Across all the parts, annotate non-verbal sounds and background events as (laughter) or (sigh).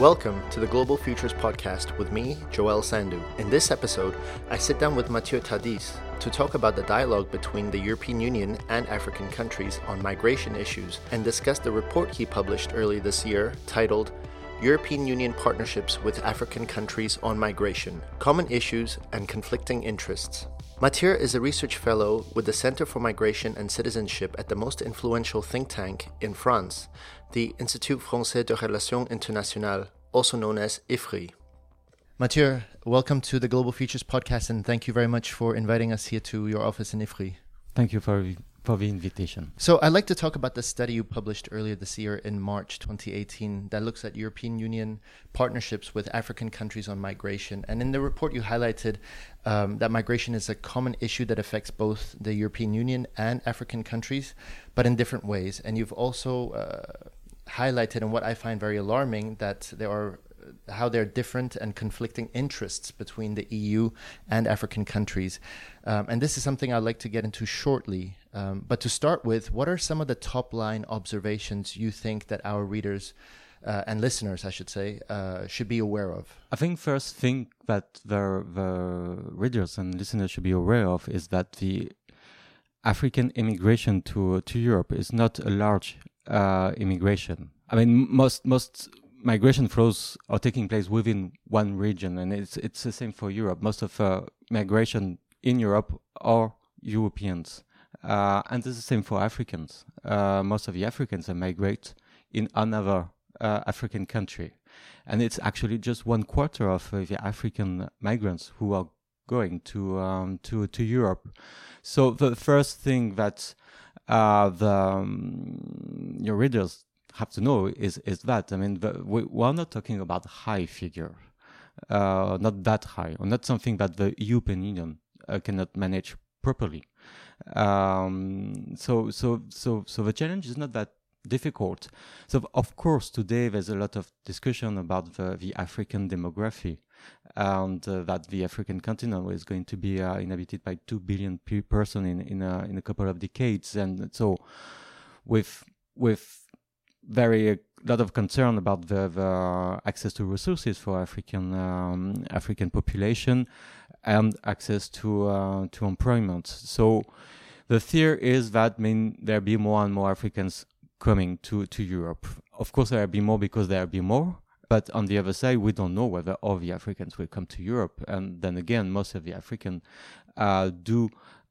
Welcome to the Global Futures Podcast with me, Joel Sandu. In this episode, I sit down with Matthieu Tardis to talk about the dialogue between the European Union and African countries on migration issues and discuss the report he published early this year titled European Union Partnerships with African Countries on Migration Common Issues and Conflicting Interests. Matthieu is a research fellow with the Center for Migration and Citizenship at the most influential think tank in France, the Institut Français de Relations Internationales, also known as IFRI. Matthieu, welcome to the Global Futures podcast, and thank you very much for inviting us here to your office in IFRI. Thank you for for the invitation. So, I'd like to talk about the study you published earlier this year in March 2018 that looks at European Union partnerships with African countries on migration. And in the report, you highlighted um, that migration is a common issue that affects both the European Union and African countries, but in different ways. And you've also uh, highlighted, and what I find very alarming, that there are how there are different and conflicting interests between the EU and African countries. Um, and this is something I'd like to get into shortly. Um, but to start with, what are some of the top line observations you think that our readers uh, and listeners, I should say, uh, should be aware of? I think first thing that the, the readers and listeners should be aware of is that the African immigration to to Europe is not a large uh, immigration. I mean, most most migration flows are taking place within one region, and it's it's the same for Europe. Most of uh, migration in Europe are Europeans, uh, and it's the same for Africans. Uh, most of the Africans migrate in another uh, African country, and it's actually just one quarter of uh, the African migrants who are going to um, to to Europe. So the first thing that uh, the um, your readers have to know is is that I mean the, we, we're not talking about high figure, uh, not that high, or not something that the European Union uh, cannot manage properly. Um, so so so so the challenge is not that difficult. So of course today there's a lot of discussion about the, the African demography and uh, that the African continent is going to be uh, inhabited by two billion pe- person in in a, in a couple of decades, and so with with very a lot of concern about the, the access to resources for African um, African population and access to uh, to employment. So the fear is that mean there be more and more Africans coming to to Europe. Of course, there will be more because there will be more. But on the other side, we don't know whether all the Africans will come to Europe. And then again, most of the Africans uh, do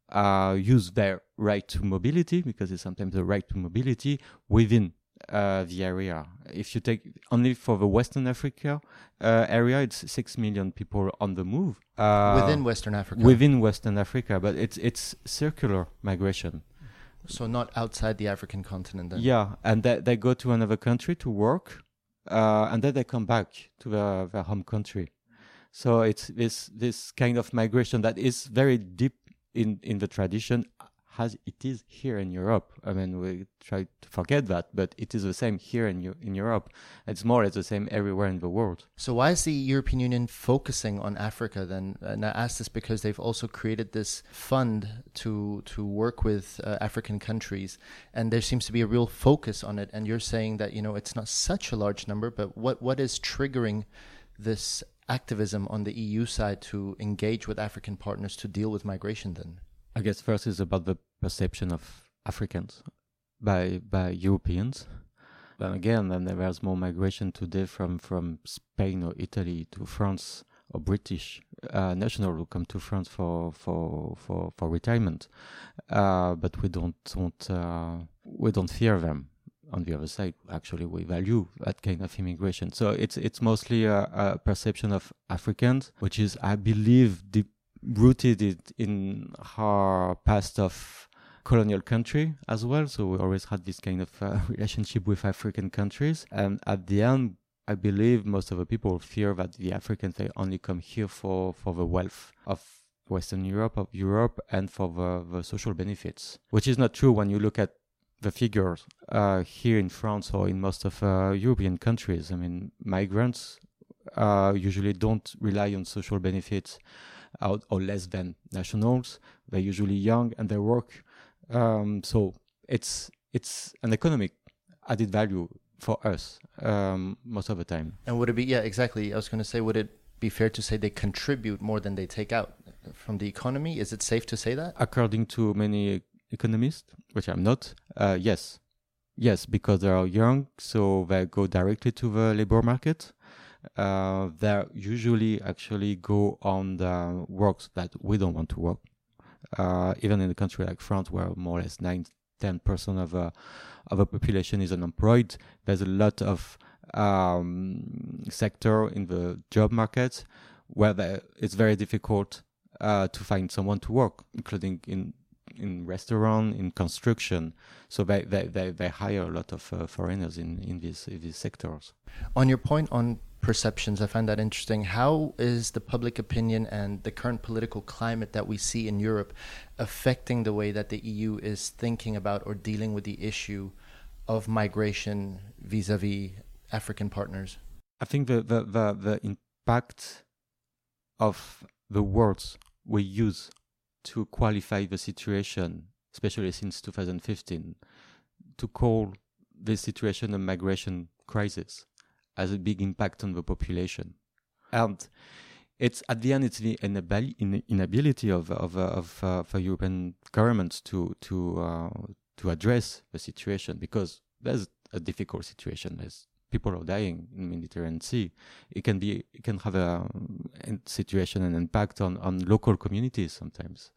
uh, use their right to mobility because it's sometimes the right to mobility within uh, the area. If you take only for the Western Africa uh, area, it's six million people on the move uh, within Western Africa. Within Western Africa, but it's it's circular migration. So not outside the African continent. Then. Yeah, and they they go to another country to work, uh, and then they come back to their, their home country. So it's this this kind of migration that is very deep in in the tradition as it is here in Europe. I mean, we try to forget that, but it is the same here in in Europe. It's more or less the same everywhere in the world. So why is the European Union focusing on Africa then? And I ask this because they've also created this fund to to work with uh, African countries, and there seems to be a real focus on it. And you're saying that you know it's not such a large number, but what what is triggering this activism on the EU side to engage with African partners to deal with migration then? I guess first is about the perception of Africans by by Europeans. Then again, then was more migration today from from Spain or Italy to France or British uh, national who come to France for for for, for retirement, uh, but we don't don't uh, we don't fear them. On the other side, actually, we value that kind of immigration. So it's it's mostly a, a perception of Africans, which is, I believe, deep rooted in our past of colonial country as well. So we always had this kind of uh, (laughs) relationship with African countries. And at the end, I believe most of the people fear that the Africans they only come here for, for the wealth of Western Europe, of Europe, and for the, the social benefits, which is not true when you look at the figures uh, here in France or in most of uh, European countries. I mean, migrants uh, usually don't rely on social benefits out or less than nationals. They're usually young and they work. Um, so it's it's an economic added value for us um, most of the time. And would it be yeah exactly? I was going to say, would it be fair to say they contribute more than they take out from the economy? Is it safe to say that? According to many economists, which I'm not, uh, yes, yes, because they are young, so they go directly to the labor market. Uh, they usually actually go on the works that we don't want to work. Uh, even in a country like France, where more or less nine, ten percent of a of a population is unemployed, there's a lot of um, sector in the job market where there, it's very difficult uh, to find someone to work, including in in restaurant, in construction. So they, they, they, they hire a lot of uh, foreigners in, in these in these sectors. On your point on perceptions, I find that interesting. How is the public opinion and the current political climate that we see in Europe affecting the way that the EU is thinking about or dealing with the issue of migration vis-a-vis African partners? I think the, the, the, the impact of the words we use to qualify the situation, especially since 2015, to call this situation a migration crisis has a big impact on the population. And it's at the end, it's the inability of of of uh, for European governments to to uh, to address the situation because there's a difficult situation. There's people are dying in the Mediterranean Sea. It can be it can have a, a situation and impact on, on local communities sometimes,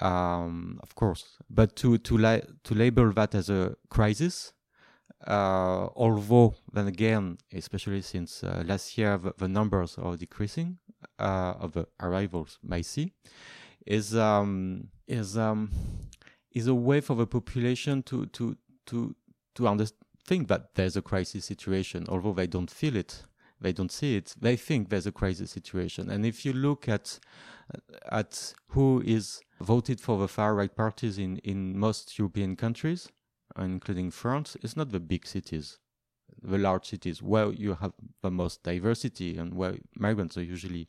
um, of course. But to to li- to label that as a crisis, uh, although then again, especially since uh, last year the, the, numbers are decreasing uh, of the arrivals by sea, is um, is um, is a way for the population to to to to understand think that there's a crisis situation, although they don't feel it, they don't see it, they think there's a crisis situation. And if you look at at who is voted for the far right parties in, in most European countries, including France, it's not the big cities, the large cities where you have the most diversity and where migrants are usually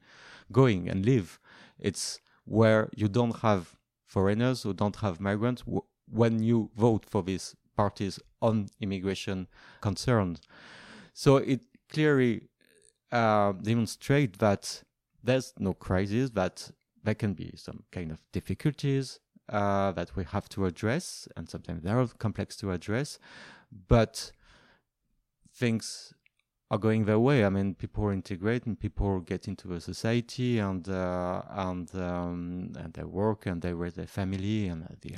going and live. It's where you don't have foreigners who don't have migrants. When you vote for these parties on immigration concerns. So it clearly uh, demonstrates that there's no crisis, that there can be some kind of difficulties uh, that we have to address, and sometimes they are complex to address, but things are going their way. I mean, people integrate and people get into a society and uh, and um, and they work and they raise their family and the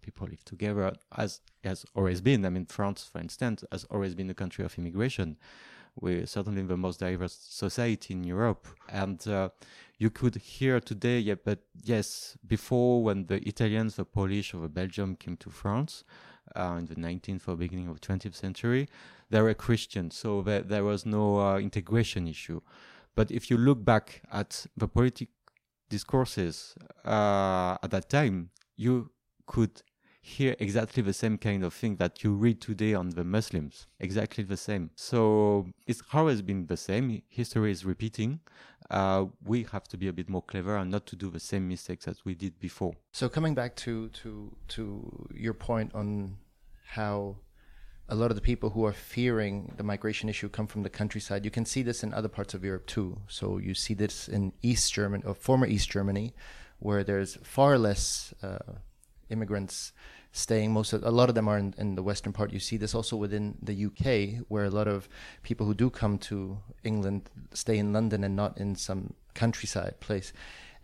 people live together as has always been. I mean, France, for instance, has always been a country of immigration. We're certainly the most diverse society in Europe, and uh, you could hear today, yeah, but yes, before when the Italians, the Polish, or the Belgium came to France uh, in the 19th or beginning of 20th century, they were Christians, so there, there was no uh, integration issue. But if you look back at the political discourses uh, at that time, you could hear exactly the same kind of thing that you read today on the Muslims. Exactly the same. So it's always been the same. History is repeating. Uh, we have to be a bit more clever and not to do the same mistakes as we did before. So coming back to to to your point on how a lot of the people who are fearing the migration issue come from the countryside. You can see this in other parts of Europe too. So you see this in East Germany or former East Germany, where there's far less uh, immigrants staying. Most of a lot of them are in, in, the western part. You see this also within the UK where a lot of people who do come to England stay in London and not in some countryside place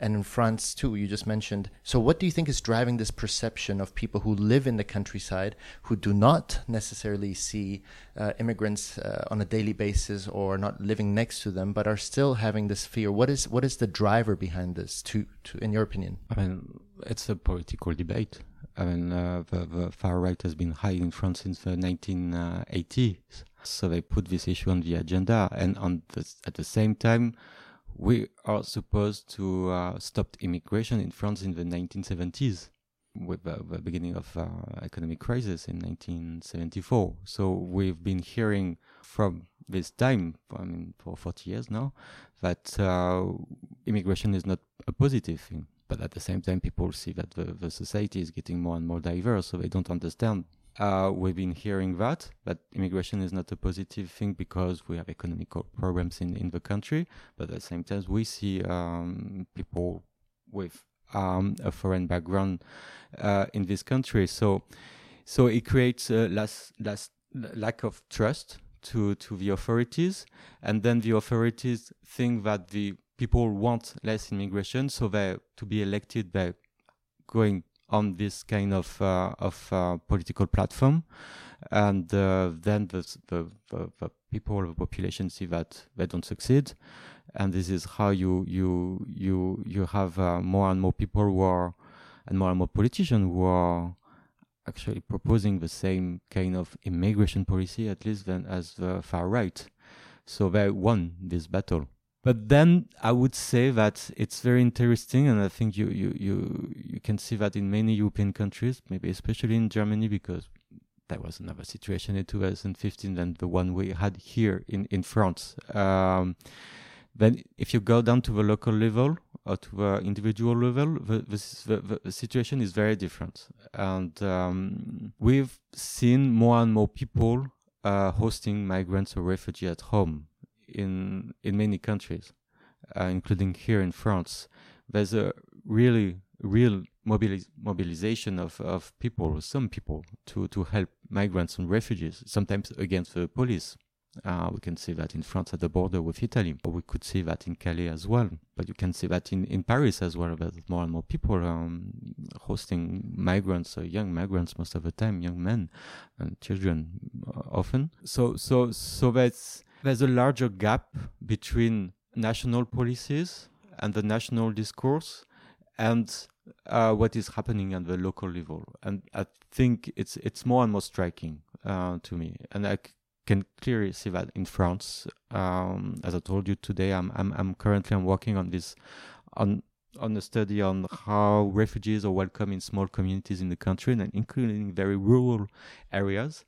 and in France too you just mentioned so what do you think is driving this perception of people who live in the countryside who do not necessarily see uh, immigrants uh, on a daily basis or not living next to them but are still having this fear what is what is the driver behind this to, to in your opinion I mean it's a political debate. I mean, uh, the, the, far right has been high in France since the 1980s. So they put this issue on the agenda. And on the, at the same time, we are supposed to uh, stop immigration in France in the 1970s with the, the beginning of uh, economic crisis in 1974. So we've been hearing from this time, I mean, for 40 years now, that uh, immigration is not a positive thing but at the same time people see that the, the society is getting more and more diverse so they don't understand uh, we've been hearing that that immigration is not a positive thing because we have economical problems in, in the country, but at the same time we see um, people with um, a foreign background uh, in this country. So so it creates a less, less lack of trust to to the authorities, and then the authorities think that the people want less immigration, so they to be elected by going on this kind of uh, of uh, political platform, and uh, then the, the, the people the population see that they don't succeed, and this is how you you you you have more and more people who are and more and more politicians who are actually proposing the same kind of immigration policy, at least than as the far right. So they won this battle. But then I would say that it's very interesting, and I think you, you, you, you can see that in many European countries, maybe especially in Germany, because there was another situation in 2015 than the one we had here in, in France. Um, then if you go down to the local level, or to the individual level, the, the, the situation is very different. And um, we've seen more and more people uh, hosting migrants or refugees at home in in many countries, uh, including here in France. There's a really real mobiliz- mobilization of, of people, some people, to, to help migrants and refugees, sometimes against the police. Uh, we can see that in France at the border with Italy. We could see that in Calais as well. But you can see that in, in Paris as well. There's more and more people um, hosting migrants, young migrants most of the time, young men and children uh, often. So so so that's there's a larger gap between national policies and the national discourse and uh, what is happening at the local level. And I think it's it's more and more striking uh, to me. And I can clearly see that in France. Um, as I told you today, I'm, I'm, I'm currently I'm working on this, on on a study on how refugees are welcome in small communities in the country, and including very rural areas.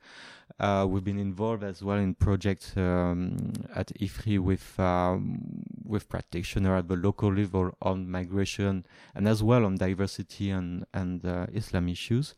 Uh, we've been involved as well in projects um, at IFRI with um, with practitioners at the local level on migration and as well on diversity and and uh, Islam issues.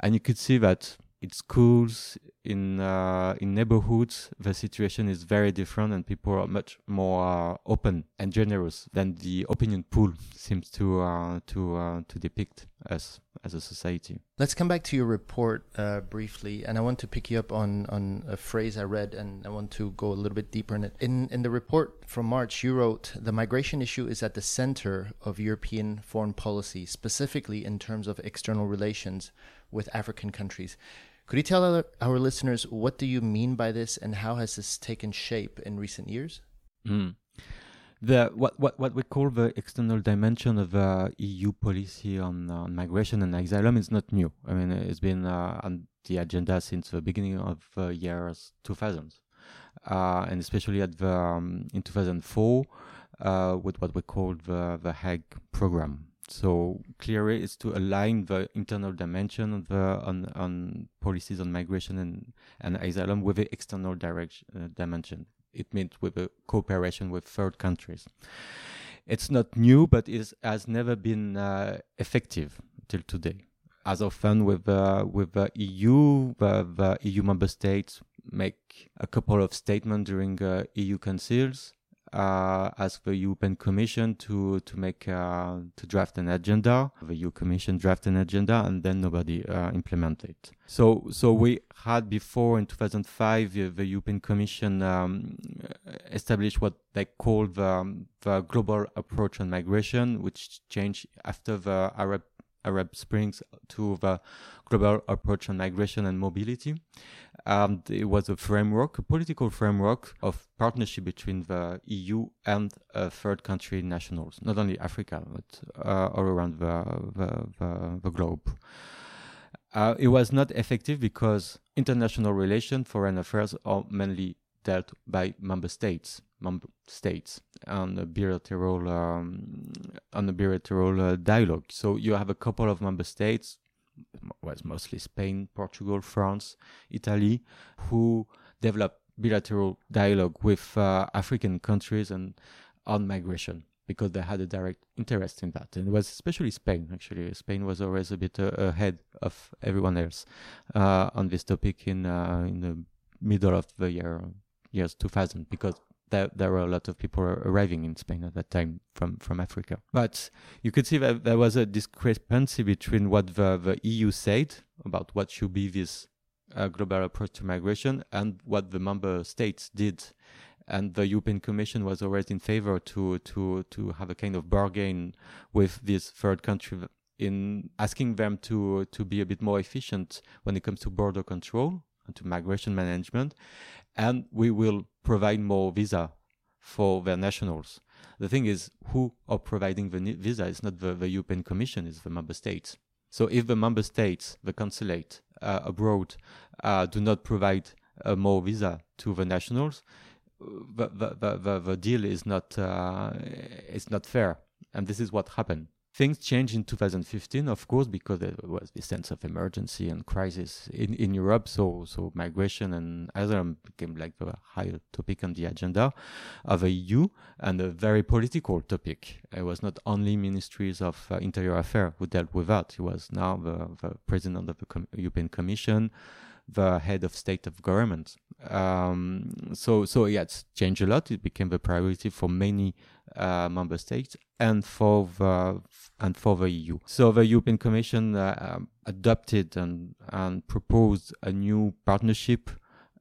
And you could see that in schools, in uh, in neighborhoods, the situation is very different, and people are much more uh, open and generous than the opinion pool seems to uh, to uh, to depict us as a society. Let's come back to your report uh, briefly, and I want to pick you up on on a phrase I read, and I want to go a little bit deeper in it. In in the report from March, you wrote the migration issue is at the center of European foreign policy, specifically in terms of external relations with African countries. Could you tell our, our, listeners what do you mean by this and how has this taken shape in recent years? Mm. The what, what what we call the external dimension of uh, EU policy on, on migration and asylum is not new. I mean, it's been uh, on the agenda since the beginning of uh, years 2000, uh, and especially at the um, in 2004 uh, with what we call the the Hague program. So clearly, it's to align the internal dimension of the, on on policies on migration and, and asylum with the external direction uh, dimension. It means with a cooperation with third countries. It's not new, but it has never been uh, effective till today. As often with uh, with the EU, the, the, EU member states make a couple of statements during uh, EU councils uh, ask the European Commission to to make uh, to draft an agenda. The EU Commission draft an agenda, and then nobody uh, implement it. So so we had before in 2005 uh, the European Commission um, established what they called the, um, the global approach on migration, which changed after the Arab Arab Springs to the global approach on migration and mobility. And it was a framework, a political framework of partnership between the EU and uh, third country nationals, not only Africa, but uh, all around the, the, the, the globe. Uh, it was not effective because international relations, foreign affairs are mainly dealt by member states, member states on a bilateral um, on a bilateral uh, dialogue. So you have a couple of member states, was mostly Spain, Portugal, France, Italy, who develop bilateral dialogue with uh, African countries and on migration. because they had a direct interest in that. And it was especially Spain, actually. Spain was always a bit uh, ahead of everyone else uh, on this topic in, uh, in the middle of the year, years 2000, because there, there were a lot of people arriving in Spain at that time from, from Africa. But you could see that there was a discrepancy between what the, the EU said about what should be this uh, global approach to migration and what the member states did. And the European Commission was always in favor to, to, to have a kind of bargain with this third country in asking them to, to be a bit more efficient when it comes to border control and to migration management. And we will provide more visa for their nationals. The thing is, who are providing the visa is not the, the European Commission, it's the member states. So if the member states, the consulate uh, abroad, uh, do not provide uh, more visa to the nationals, the, the, the, the, deal is not, uh, is not fair. And this is what happened. Things changed in 2015, of course, because there was this sense of emergency and crisis in, in Europe. So, so migration and asylum became like the higher topic on the agenda of the EU and a very political topic. It was not only ministries of uh, interior affairs who dealt with that. It was now the, the president of the Com- European Commission, the head of state of government. Um, so, so yeah, it's changed a lot. It became the priority for many uh, member states and for the and for the EU. So the European Commission uh, um, adopted and and proposed a new partnership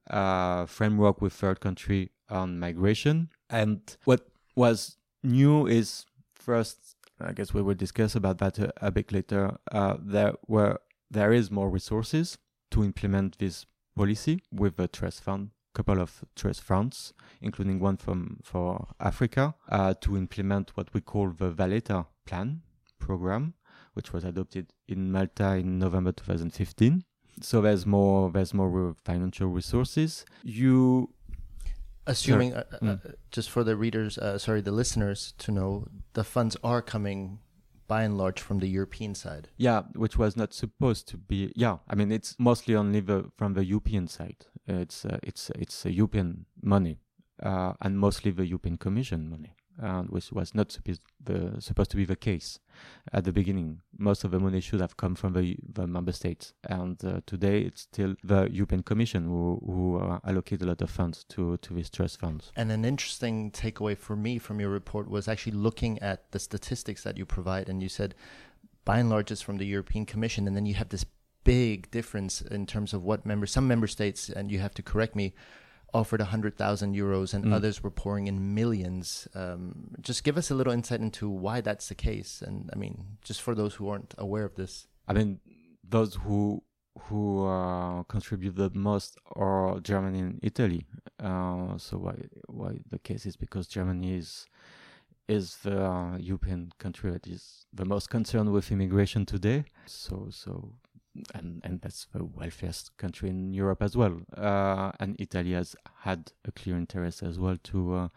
uh, framework with third country on migration. And what was new is first, I guess we will discuss about that a, a bit later. Uh, there were there is more resources to implement this policy with the trust fund couple of trust funds, including one from for Africa, uh, to implement what we call the Valletta plan program, which was adopted in Malta in November 2015. So there's more there's more financial resources. You assuming uh, uh, mm. just for the readers, uh, sorry, the listeners to know, the funds are coming by and large from the European side. Yeah, which was not supposed to be. Yeah, I mean it's mostly only the, from the European side. It's uh, it's it's European money, uh, and mostly the European Commission money uh, which was not supposed, the, supposed to be the case at the beginning. Most of the money should have come from the, the member states, and uh, today it's still the European Commission who, who uh, allocate a lot of funds to, to these trust funds. And an interesting takeaway for me from your report was actually looking at the statistics that you provide, and you said by and large it's from the European Commission, and then you have this big difference in terms of what members, some member states, and you have to correct me, offered 100,000 euros and mm. others were pouring in millions. Um, just give us a little insight into why that's the case. And I mean, just for those who aren't aware of this. I mean, those who who uh, contribute the most are Germany and Italy. Uh, so why why the case is because Germany is is the uh, European country that is the most concerned with immigration today. So so and and that's the wealthiest country in Europe as well. Uh, and Italy has had a clear interest as well to uh,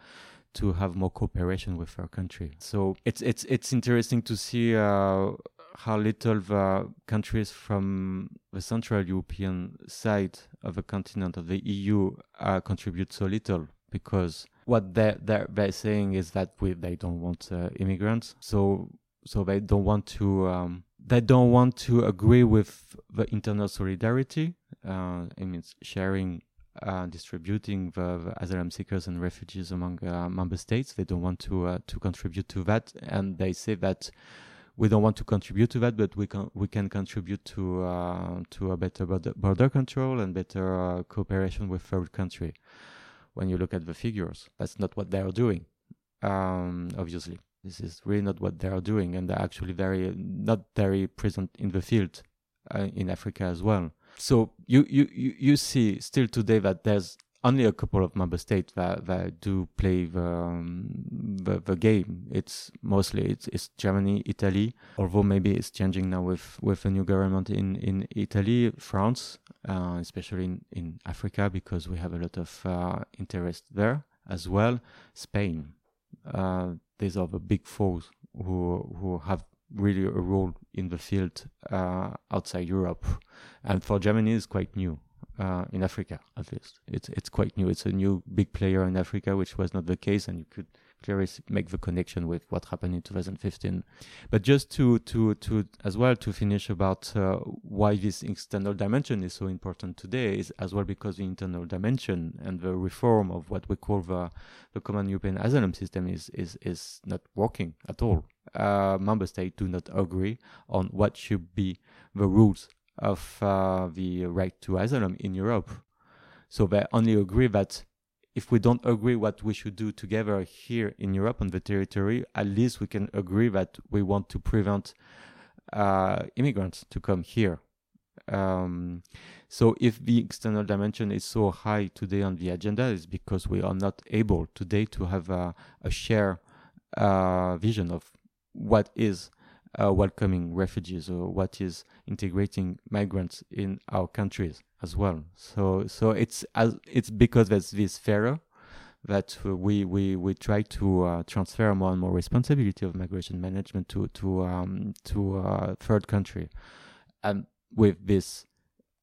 to have more cooperation with our country. So it's it's it's interesting to see uh, how little the countries from the Central European side of the continent of the EU uh, contribute so little because what they're, they're, they're saying is that we, they don't want uh, immigrants, so so they don't want to. Um, they don't want to agree with the internal solidarity. Uh, it means sharing, uh, distributing the, the, asylum seekers and refugees among uh, member states. They don't want to uh, to contribute to that, and they say that we don't want to contribute to that, but we can we can contribute to uh, to a better border, border control and better uh, cooperation with third country. When you look at the figures, that's not what they are doing, um, obviously. This is really not what they are doing, and they're actually very not very present in the field uh, in Africa as well. So you, you you see still today that there's only a couple of member states that, that do play the, um, the, the game. It's mostly it's, it's Germany, Italy. Although maybe it's changing now with with a new government in in Italy, France, uh, especially in in Africa because we have a lot of uh, interest there as well. Spain. Uh, these are the big fours who who have really a role in the field uh, outside Europe, and for Germany is quite new. Uh, in Africa, at least, it's it's quite new. It's a new big player in Africa, which was not the case, and you could clearly make the connection with what happened in 2015. But just to to to as well to finish about uh, why this external dimension is so important today is as well because the internal dimension and the reform of what we call the the common European asylum system is is is not working at all. Uh, member states do not agree on what should be the rules of uh, the right to asylum in Europe. So they only agree that if we don't agree what we should do together here in Europe on the territory, at least we can agree that we want to prevent uh, immigrants to come here. Um, so if the external dimension is so high today on the agenda, is because we are not able today to have a, a shared uh, vision of what is uh, welcoming refugees or what is integrating migrants in our countries as well. So so it's as it's because there's this fear that we we we try to uh, transfer more and more responsibility of migration management to to um, to uh, third country, and with this,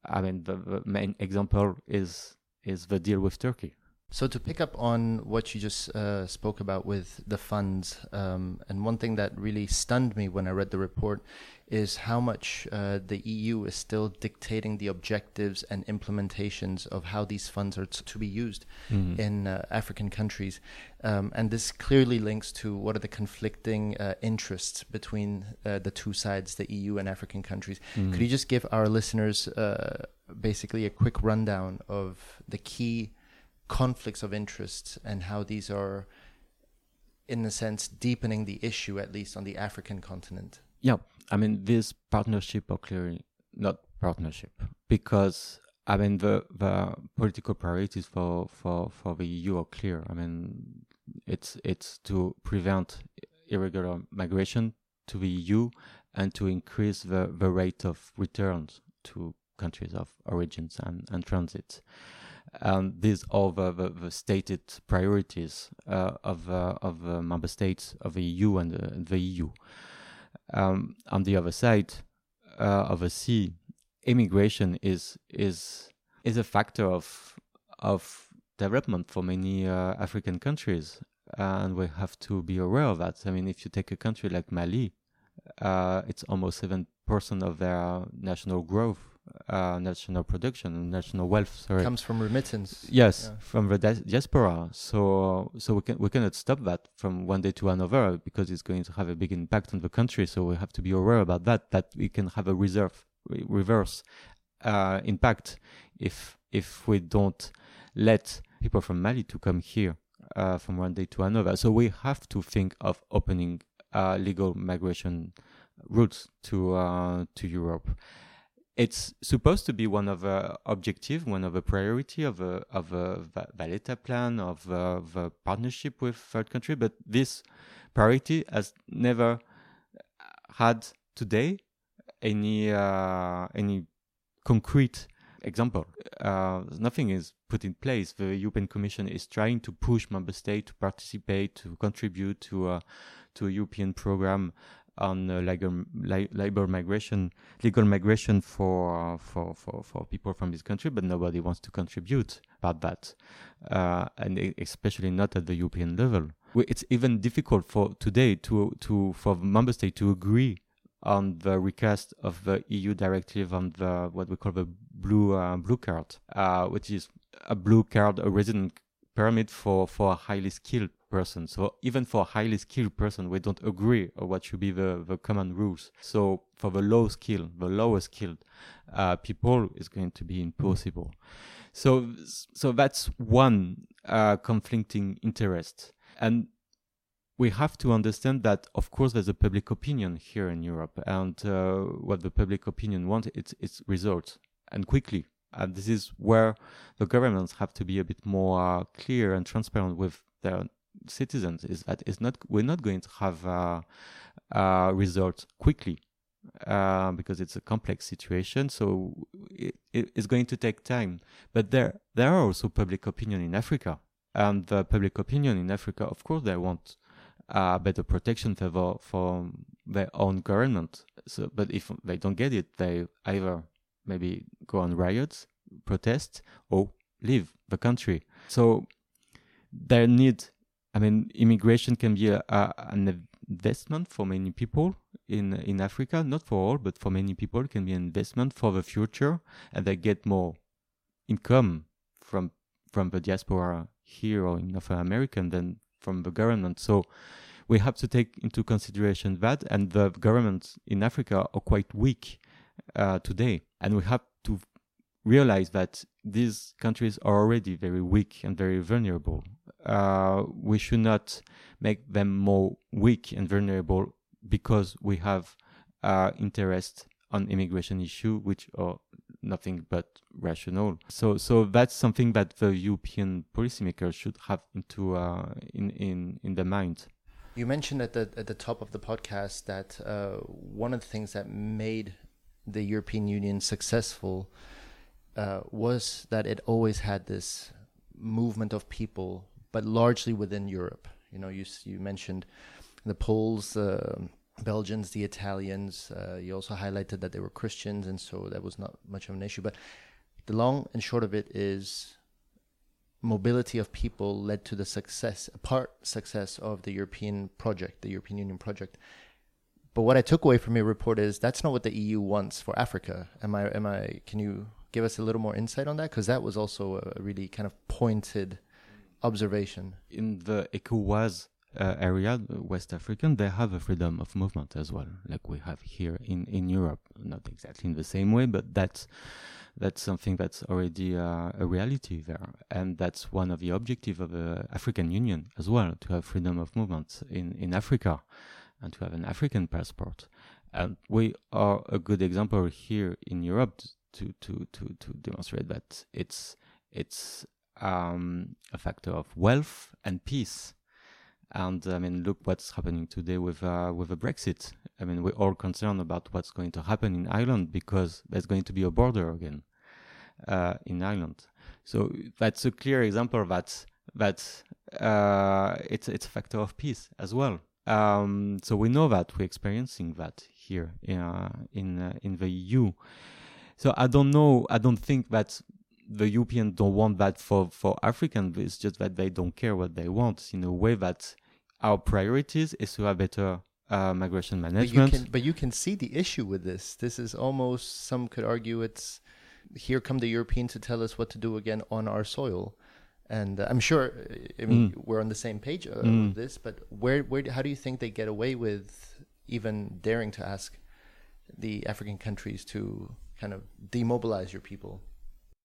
I mean the, the main example is is the deal with Turkey. So to pick up on what you just uh, spoke about with the funds, um, and one thing that really stunned me when I read the report is how much uh, the EU is still dictating the objectives and implementations of how these funds are t- to be used mm-hmm. in uh, African countries, um, and this clearly links to what are the conflicting uh, interests between uh, the two sides, the EU and African countries. Mm-hmm. Could you just give our listeners uh, basically a quick rundown of the key conflicts of interest and how these are, in a sense, deepening the issue, at least on the African continent. Yeah, I mean, this partnership are clearly not partnership because I mean the the political priorities for for for the EU are clear. I mean, it's it's to prevent irregular migration to the EU and to increase the the rate of returns to countries of origins and, and transit. And these are the, the, the stated priorities uh, of uh, of uh, member states of the EU and the, EU. Um, on the other side uh, of the sea, immigration is is is a factor of of development for many uh, African countries, and we have to be aware of that. I mean, if you take a country like Mali, uh, it's almost seven percent of their national growth uh, national production, national wealth. Sorry, comes from remittance. Yes, yeah. from the diaspora. So, so we can we cannot stop that from one day to another because it's going to have a big impact on the country. So we have to be aware about that. That we can have a reserve reverse uh, impact if if we don't let people from Mali to come here uh, from one day to another. So we have to think of opening uh, legal migration routes to uh, to Europe it's supposed to be one of the objective, one of the priority of a of a Valletta plan of a partnership with third country, but this priority has never had today any uh, any concrete example. Uh, nothing is put in place. The European Commission is trying to push member states to participate, to contribute to a, to a European program on uh, labor, labor migration, legal migration for, for, for, for people from this country, but nobody wants to contribute about that, uh, and especially not at the European level. It's even difficult for today to, to for member state to agree on the request of the EU directive on the what we call the blue uh, blue card, uh, which is a blue card, a resident permit for for highly skilled person. So even for a highly skilled person, we don't agree on what should be the, the common rules. So for the low skill, the lower skilled uh, people, is going to be impossible. So so that's one uh, conflicting interest, and we have to understand that of course there's a public opinion here in Europe, and uh, what the public opinion wants it's it's results and quickly. And this is where the governments have to be a bit more uh, clear and transparent with their citizens is that it's not we're not going to have uh, uh, results quickly uh, because it's a complex situation. So it, it's going to take time. But there there are also public opinion in Africa, and the public opinion in Africa, of course, they want uh, better protection for for their own government. So, but if they don't get it, they either maybe go on riots, protest, or leave the country. So there need I mean, immigration can be a, a, an investment for many people in in Africa, not for all, but for many people, it can be an investment for the future, and they get more income from from the diaspora here or in North America than from the government. So we have to take into consideration that, and the governments in Africa are quite weak uh, today, and we have to realize that these countries are already very weak and very vulnerable. Uh, we should not make them more weak and vulnerable because we have uh, interest on immigration issue, which are nothing but rational. So, so that's something that the European policymakers should have into uh, in in in the mind. You mentioned at the at the top of the podcast that uh, one of the things that made the European Union successful uh, was that it always had this movement of people, but largely within Europe. You know, you you mentioned the Poles, uh, Belgians, the Italians. Uh, you also highlighted that they were Christians, and so that was not much of an issue. But the long and short of it is mobility of people led to the success, part success of the European project, the European Union project. But what I took away from your report is that's not what the EU wants for Africa. Am I? Am I? Can you give us a little more insight on that? Because that was also a really kind of pointed observation. In the ECOWAS uh, area, West African, they have a freedom of movement as well, like we have here in, in Europe. Not exactly in the same way, but that's that's something that's already uh, a reality there, and that's one of the objectives of the African Union as well, to have freedom of movement in in Africa, and to have an African passport. And we are a good example here in Europe to to to to demonstrate that it's it's um, a factor of wealth and peace. And I mean, look what's happening today with uh, with the Brexit. I mean, we're all concerned about what's going to happen in Ireland because there's going to be a border again uh, in Ireland. So that's a clear example that that uh, it's it's a factor of peace as well. Um, so we know that we're experiencing that here in uh, in, uh, in the EU. So I don't know. I don't think that the Europeans don't want that for for Africans. It's just that they don't care what they want. In a way that our priorities is to have better uh, migration management. But you, can, but you can see the issue with this. This is almost some could argue it's here come the Europeans to tell us what to do again on our soil. And uh, I'm sure, I mean, mm. we're on the same page uh, mm. with this. But where, where, how do you think they get away with even daring to ask the African countries to kind of demobilize your people.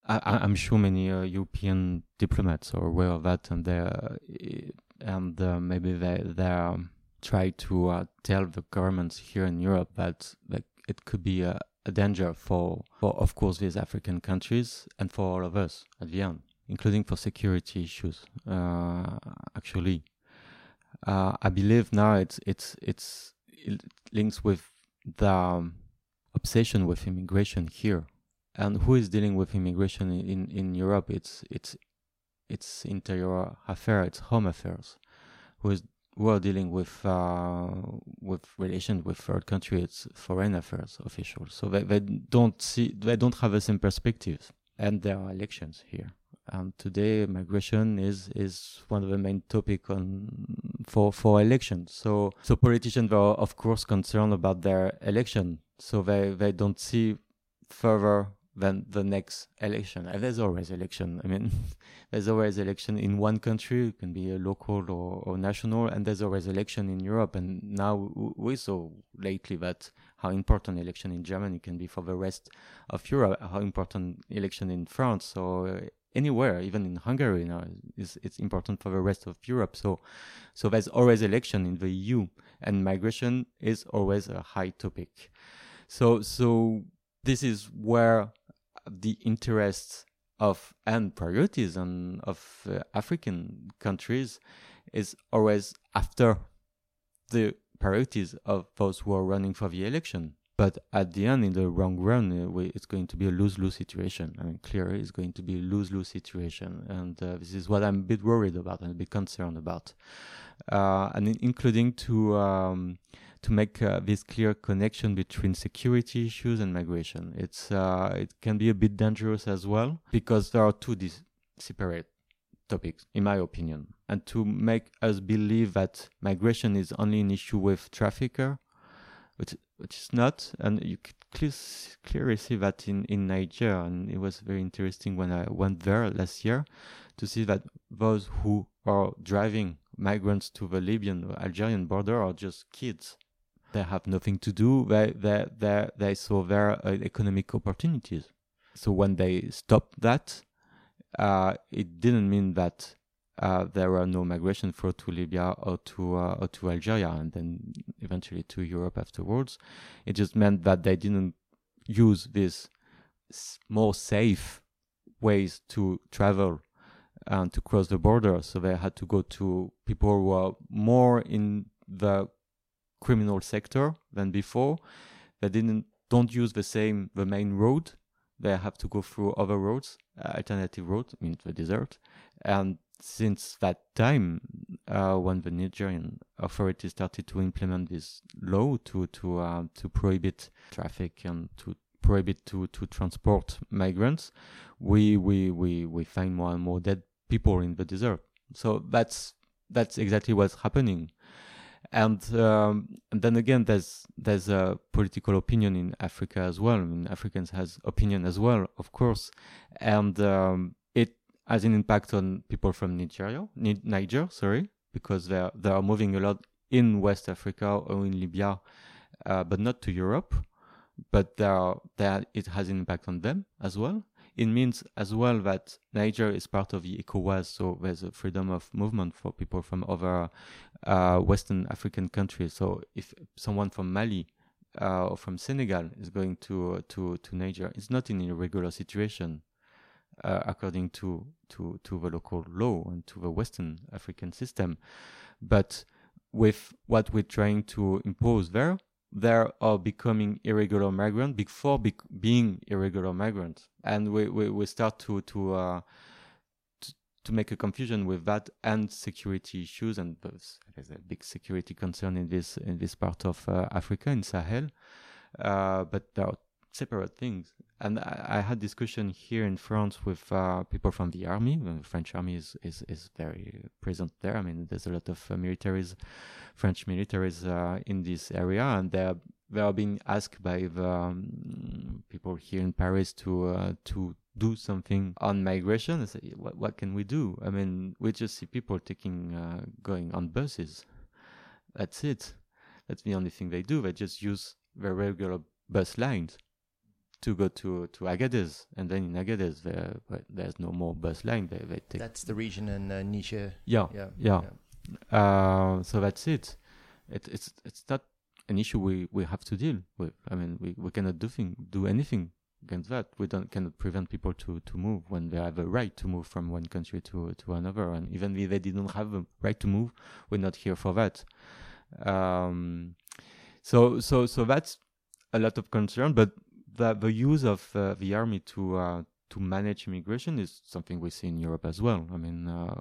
I, am sure many uh, European diplomats are aware of that, and they uh, and uh, maybe they they um, try to uh, tell the governments here in Europe that it could be a, a, danger for for of course these African countries and for all of us at the end, including for security issues. Uh, actually, uh, I believe now it's it's it's it links with the um, obsession with immigration here. And who is dealing with immigration in, in Europe? It's it's it's interior affair, it's home affairs. Who is who are dealing with uh, with relations with third country? It's foreign affairs officials. So they, they don't see they don't have the same perspectives. And there are elections here. And today migration is is one of the main topic on for for elections. So so politicians are of course concerned about their election so they they don't see further than the next election. And there's always election. I mean, (laughs) there's always election in one country. It can be a local or, or national, and there's always election in Europe. And now we saw lately that how important election in Germany can be for the rest of Europe. How important election in France or anywhere, even in Hungary, you know, is it's important for the rest of Europe. So, so there's always election in the EU, and migration is always a high topic. So so this is where the interests of and priorities and of uh, African countries is always after the priorities of those who are running for the election. But at the end, in the long run, uh, it's going to be a lose-lose situation. I mean, clearly, it's going to be a lose-lose situation, and uh, this is what I'm a bit worried about and a bit concerned about, uh, and in, including to um, to make uh, this clear connection between security issues and migration. It's uh, it can be a bit dangerous as well because there are two dis- separate topics, in my opinion, and to make us believe that migration is only an issue with trafficker, which which is not, and you could cl- clearly see that in in Niger, and it was very interesting when I went there last year to see that those who are driving migrants to the Libyan Algerian border are just kids. They have nothing to do. They they they they saw their uh, economic opportunities. So when they stopped that, uh, it didn't mean that uh, there were no migration flow to Libya or to uh, or to Algeria, and then eventually to Europe afterwards. It just meant that they didn't use these more safe ways to travel and to cross the border. So they had to go to people who are more in the criminal sector than before. They didn't don't use the same the main road. They have to go through other roads, uh, alternative roads, I mean the desert. And since that time, uh, when the Nigerian authorities started to implement this law to to uh, to prohibit traffic and to prohibit to to transport migrants, we we we we find more and more dead people in the desert. So that's that's exactly what's happening. And, um, and then again, there's there's a political opinion in Africa as well. I mean, Africans has opinion as well, of course, and um, it has an impact on people from Nigeria, Niger, sorry, because they they are moving a lot in West Africa or in Libya, uh, but not to Europe. But there, there it has an impact on them as well it means as well that Niger is part of the ECOWAS, so there's a freedom of movement for people from other uh, Western African countries. So if someone from Mali uh, or from Senegal is going to to to Niger, it's not in a regular situation. Uh, according to, to, to the local law and to the Western African system. But with what we're trying to impose there, they are becoming irregular migrants before be- being irregular migrants, and we, we, we start to to, uh, to, to make a confusion with that and security issues, and there's a big security concern in this in this part of uh, Africa in Sahel, uh, but there are separate things. And I, I, had discussion here in France with uh, people from the army. The French army is, is, is very present there. I mean, there's a lot of uh, militaries, French militaries uh, in this area, and they are, they are being asked by the um, people here in Paris to uh, to do something on migration. I say, what, what can we do? I mean, we just see people taking uh, going on buses. That's it. That's the only thing they do. They just use the regular bus lines to go to to Agadez, and then in Agadez there there's no more bus line. They, they take that's the region in uh, Niger. Yeah, yeah, yeah. yeah. Uh, so that's it. it. It's it's not an issue we, we have to deal with. I mean, we, we cannot do thing do anything against that. We don't cannot prevent people to, to move when they have a right to move from one country to to another. And even if they didn't have a right to move, we're not here for that. Um, so so so that's a lot of concern, but the the use of uh, the army to uh, to manage immigration is something we see in Europe as well. I mean, uh,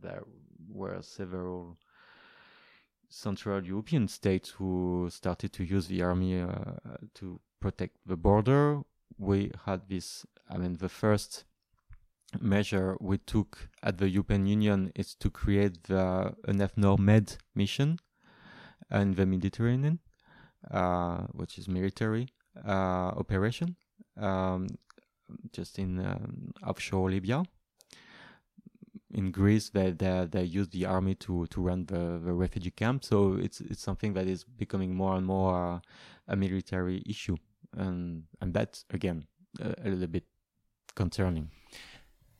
there were several Central European states who started to use the army uh, to protect the border. We had this. I mean, the first measure we took at the European Union is to create the EUNAVFOR Med mission in the Mediterranean, uh, which is military uh, operation um, just in um, offshore Libya. In Greece, they, they they use the army to to run the, the refugee camp. So it's it's something that is becoming more and more uh, a military issue, and and that's again a, a little bit concerning.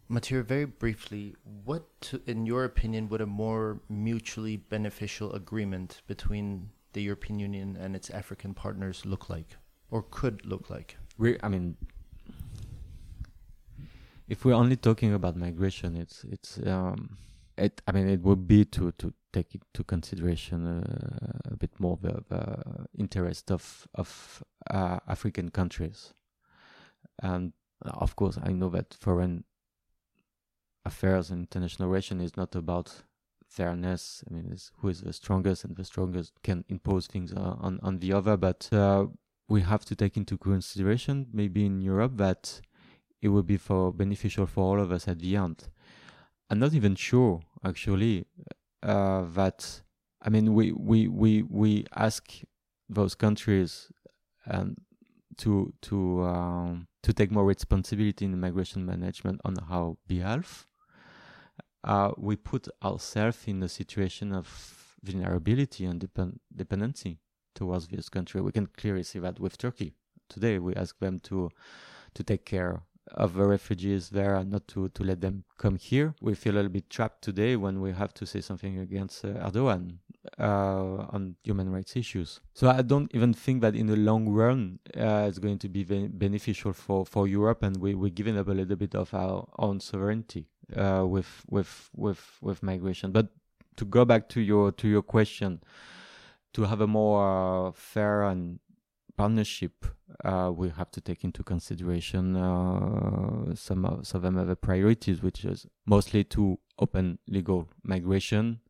Matthieu, very briefly, what, in your opinion, would a more mutually beneficial agreement between the European Union and its African partners look like? Or could look like? We, I mean, if we're only talking about migration, it's it's um, it. I mean, it would be to to take into consideration uh, a bit more the, the interest of of uh, African countries, and of course, I know that foreign affairs and international relations is not about fairness. I mean, who is the strongest, and the strongest can impose things uh, on on the other. But uh, we have to take into consideration, maybe in Europe, that it will be for beneficial for all of us at the end. I'm not even sure actually uh, that I mean we we we we ask those countries and to to um, to take more responsibility in migration management on our behalf. Uh, we put ourselves in a situation of vulnerability and depend- dependency towards this country. We can clearly see that with Turkey today. We ask them to to take care of the refugees there and not to, to let them come here. We feel a little bit trapped today when we have to say something against uh, Erdogan uh, on human rights issues. So I don't even think that in the long run uh, it's going to be beneficial for, for Europe, and we we're giving up a little bit of our own sovereignty uh, with with with with migration. But to go back to your to your question, to have a more uh, fair and partnership, uh, we have to take into consideration uh, some of, some priorities, which is mostly to open legal migration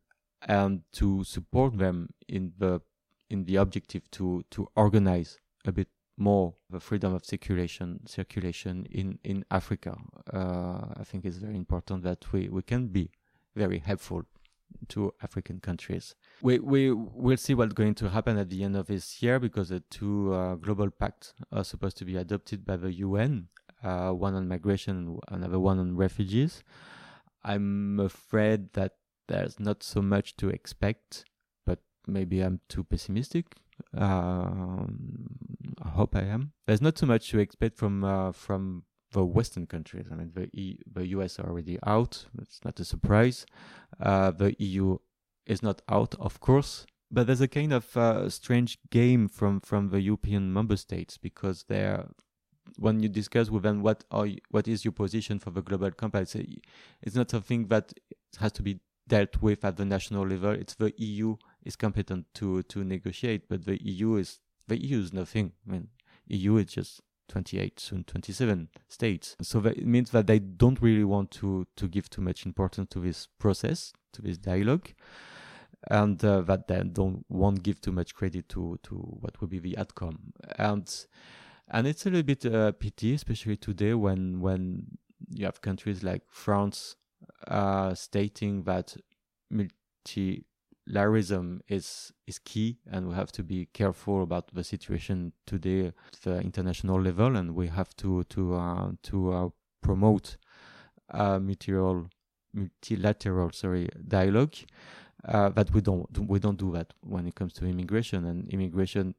and to support them in the in the objective to to organize a bit more the freedom of circulation circulation in in Africa. Uh, I think it's very important that we we can be very helpful to African countries. We we will see what's going to happen at the end of this year because the two uh, global pacts are supposed to be adopted by the UN, uh, one on migration another one on refugees. I'm afraid that there's not so much to expect, but maybe I'm too pessimistic. Um, I hope I am. There's not so much to expect from uh, from the Western countries. I mean, the e- the US are already out. It's not a surprise. Uh, the EU is not out, of course. But there's a kind of uh, strange game from, from the European member states because they're when you discuss with them what are you, what is your position for the global compact, it's, it's not something that has to be dealt with at the national level. It's the EU is competent to to negotiate, but the EU is the EU is nothing. I mean, EU is just 28 soon 27 states. So that it means that they don't really want to to give too much importance to this process to this dialogue and uh, that they don't won't give too much credit to to what will be the outcome. And and it's a little bit uh, pity especially today when when you have countries like France uh, stating that multi Larism is is key, and we have to be careful about the situation today at the international level, and we have to to uh, to uh, promote uh, multilateral multilateral sorry dialogue. Uh, that we don't we don't do that when it comes to immigration and immigration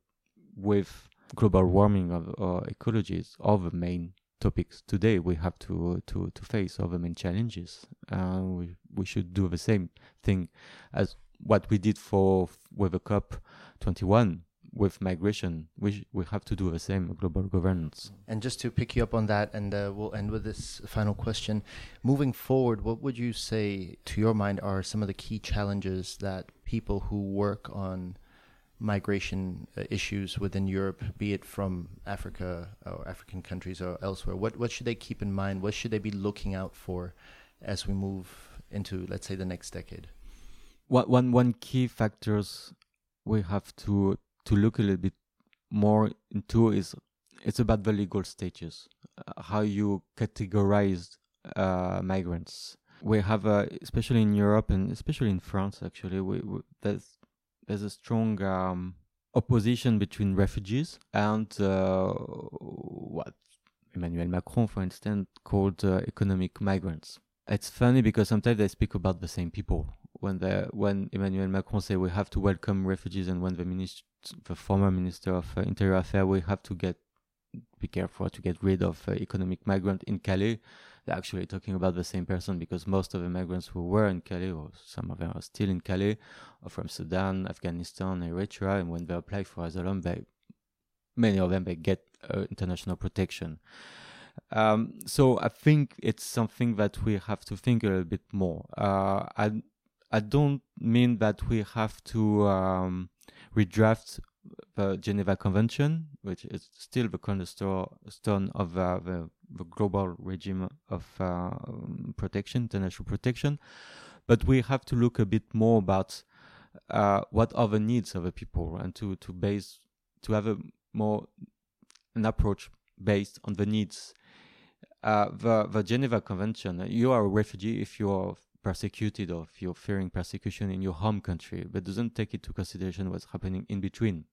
with global warming of or ecology is the main topics today we have to to to face all the main challenges. Uh, we we should do the same thing as what we did for with the COP 21 with migration, we we have to do the same global governance. And just to pick you up on that, and uh, we'll end with this final question. Moving forward, what would you say, to your mind, are some of the key challenges that people who work on migration uh, issues within Europe, be it from Africa or African countries or elsewhere, what what should they keep in mind? What should they be looking out for as we move into, let's say, the next decade? One one one key factors we have to to look a little bit more into is it's about the legal status, uh, how you categorize uh, migrants. We have, uh, especially in Europe and especially in France, actually, we, we, there's there's a strong um, opposition between refugees and uh, what Emmanuel Macron, for instance, called uh, economic migrants. It's funny because sometimes they speak about the same people when the when Emmanuel Macron say we have to welcome refugees, and when the minister, the former minister of uh, Interior Affairs, we have to get be careful to get rid of uh, economic migrant in Calais. They're actually talking about the same person because most of the migrants who were in Calais, or some of them are still in Calais, are from Sudan, Afghanistan, Eritrea, and when they apply for asylum, they many of them they get uh, international protection. Um, so I think it's something that we have to think a little bit more. Uh, I don't mean that we have to um, redraft the Geneva Convention, which is still the cornerstone of uh, the, the, global regime of uh, protection, international protection, but we have to look a bit more about uh, what are the needs of the people and to to base to have a more an approach based on the needs uh, the the Geneva Convention. You are a refugee if you are persecuted or if you're fearing persecution in your home country, but doesn't take into consideration what's happening in between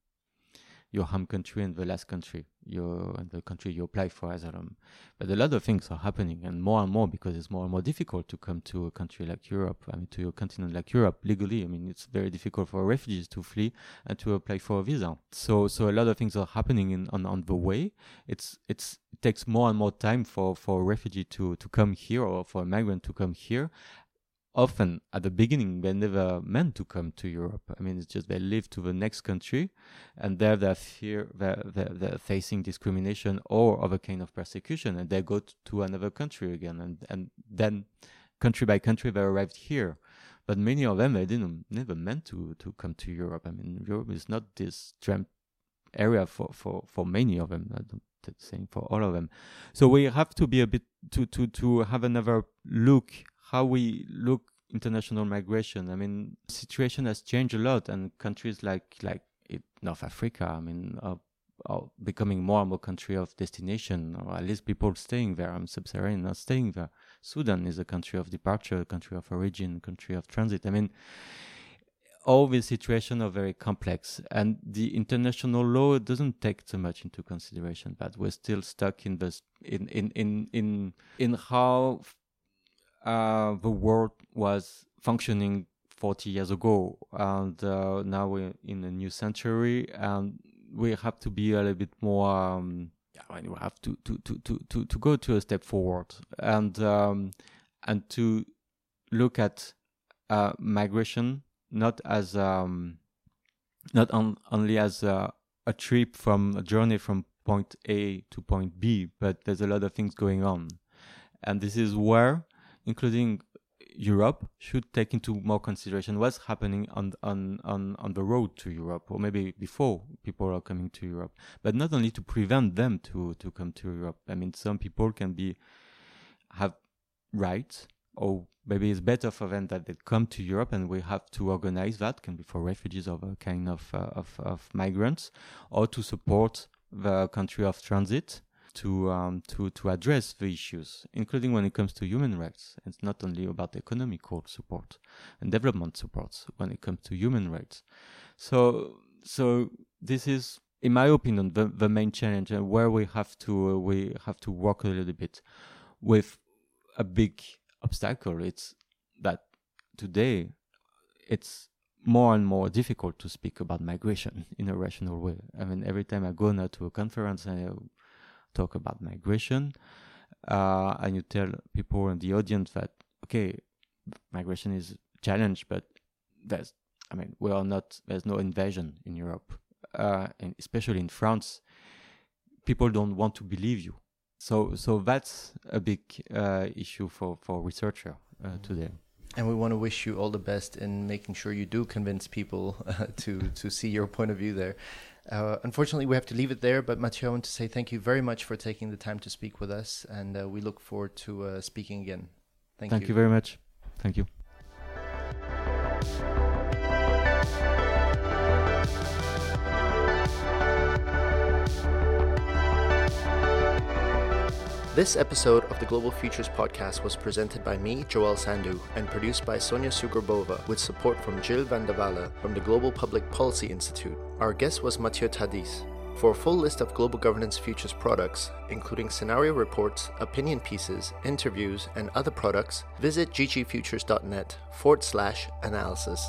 your home country and the last country, your and the country you apply for asylum. But a lot of things are happening, and more and more because it's more and more difficult to come to a country like Europe. I mean, to a continent like Europe legally. I mean, it's very difficult for refugees to flee and to apply for a visa. So, so a lot of things are happening in on, on the way. It's it's it takes more and more time for for a refugee to to come here or for a migrant to come here, often at the beginning they never meant to come to Europe. I mean, it's just they live to the next country, and there they fear they're, they're, they're, facing discrimination or other kind of persecution, and they go to another country again, and and then country by country they arrived here. But many of them they didn't never meant to to come to Europe. I mean, Europe is not this dream area for for for many of them. I don't saying for all of them. So we have to be a bit to to to have another look how we look international migration. I mean, the situation has changed a lot, and countries like like North Africa, I mean, are, are becoming more and more country of destination, or at least people staying there. I'm sub-Saharan, not staying there. Sudan is a country of departure, country of origin, country of transit. I mean, all these situations are very complex, and the international law doesn't take too much into consideration. But we're still stuck in this in in in in in how uh, the world was functioning 40 years ago, and uh, now we're in a new century, and we have to be a little bit more. Um, I mean, we have to, to, to, to, to, to go to a step forward and um, and to look at uh, migration not as um, not on, only as a, a trip from a journey from point A to point B, but there's a lot of things going on, and this is where including Europe, should take into more consideration what's happening on on on on the road to Europe, or maybe before people are coming to Europe. But not only to prevent them to to come to Europe. I mean, some people can be have rights, or maybe it's better for them that they come to Europe, and we have to organize that. Can be for refugees or a kind of uh, of of migrants, or to support the country of transit to um, to to address the issues, including when it comes to human rights. It's not only about economical support and development support when it comes to human rights. So so this is, in my opinion, the, the main challenge and where we have to uh, we have to work a little bit with a big obstacle. It's that today it's more and more difficult to speak about migration (laughs) in a rational way. I mean, every time I go now to a conference, I talk about migration, uh, and you tell people in the audience that okay, migration is a challenge, but there's, I mean, we are not. There's no invasion in Europe, uh, and especially in France, people don't want to believe you. So, so that's a big uh, issue for for researcher uh, mm-hmm. today. And we want to wish you all the best in making sure you do convince people uh, (laughs) to to see your point of view there. Uh, unfortunately, we have to leave it there, but Matthieu, I want to say thank you very much for taking the time to speak with us, and uh, we look forward to uh, speaking again. Thank, you. thank you. you very much. Thank you. This episode of the Global Futures podcast was presented by me, Joel Sandu, and produced by Sonia Sugrabova with support from Jill van der Walle from the Global Public Policy Institute. Our guest was Matthieu Tardis. For a full list of Global Governance Futures products, including scenario reports, opinion pieces, interviews, and other products, visit ggfutures.net forward slash analysis.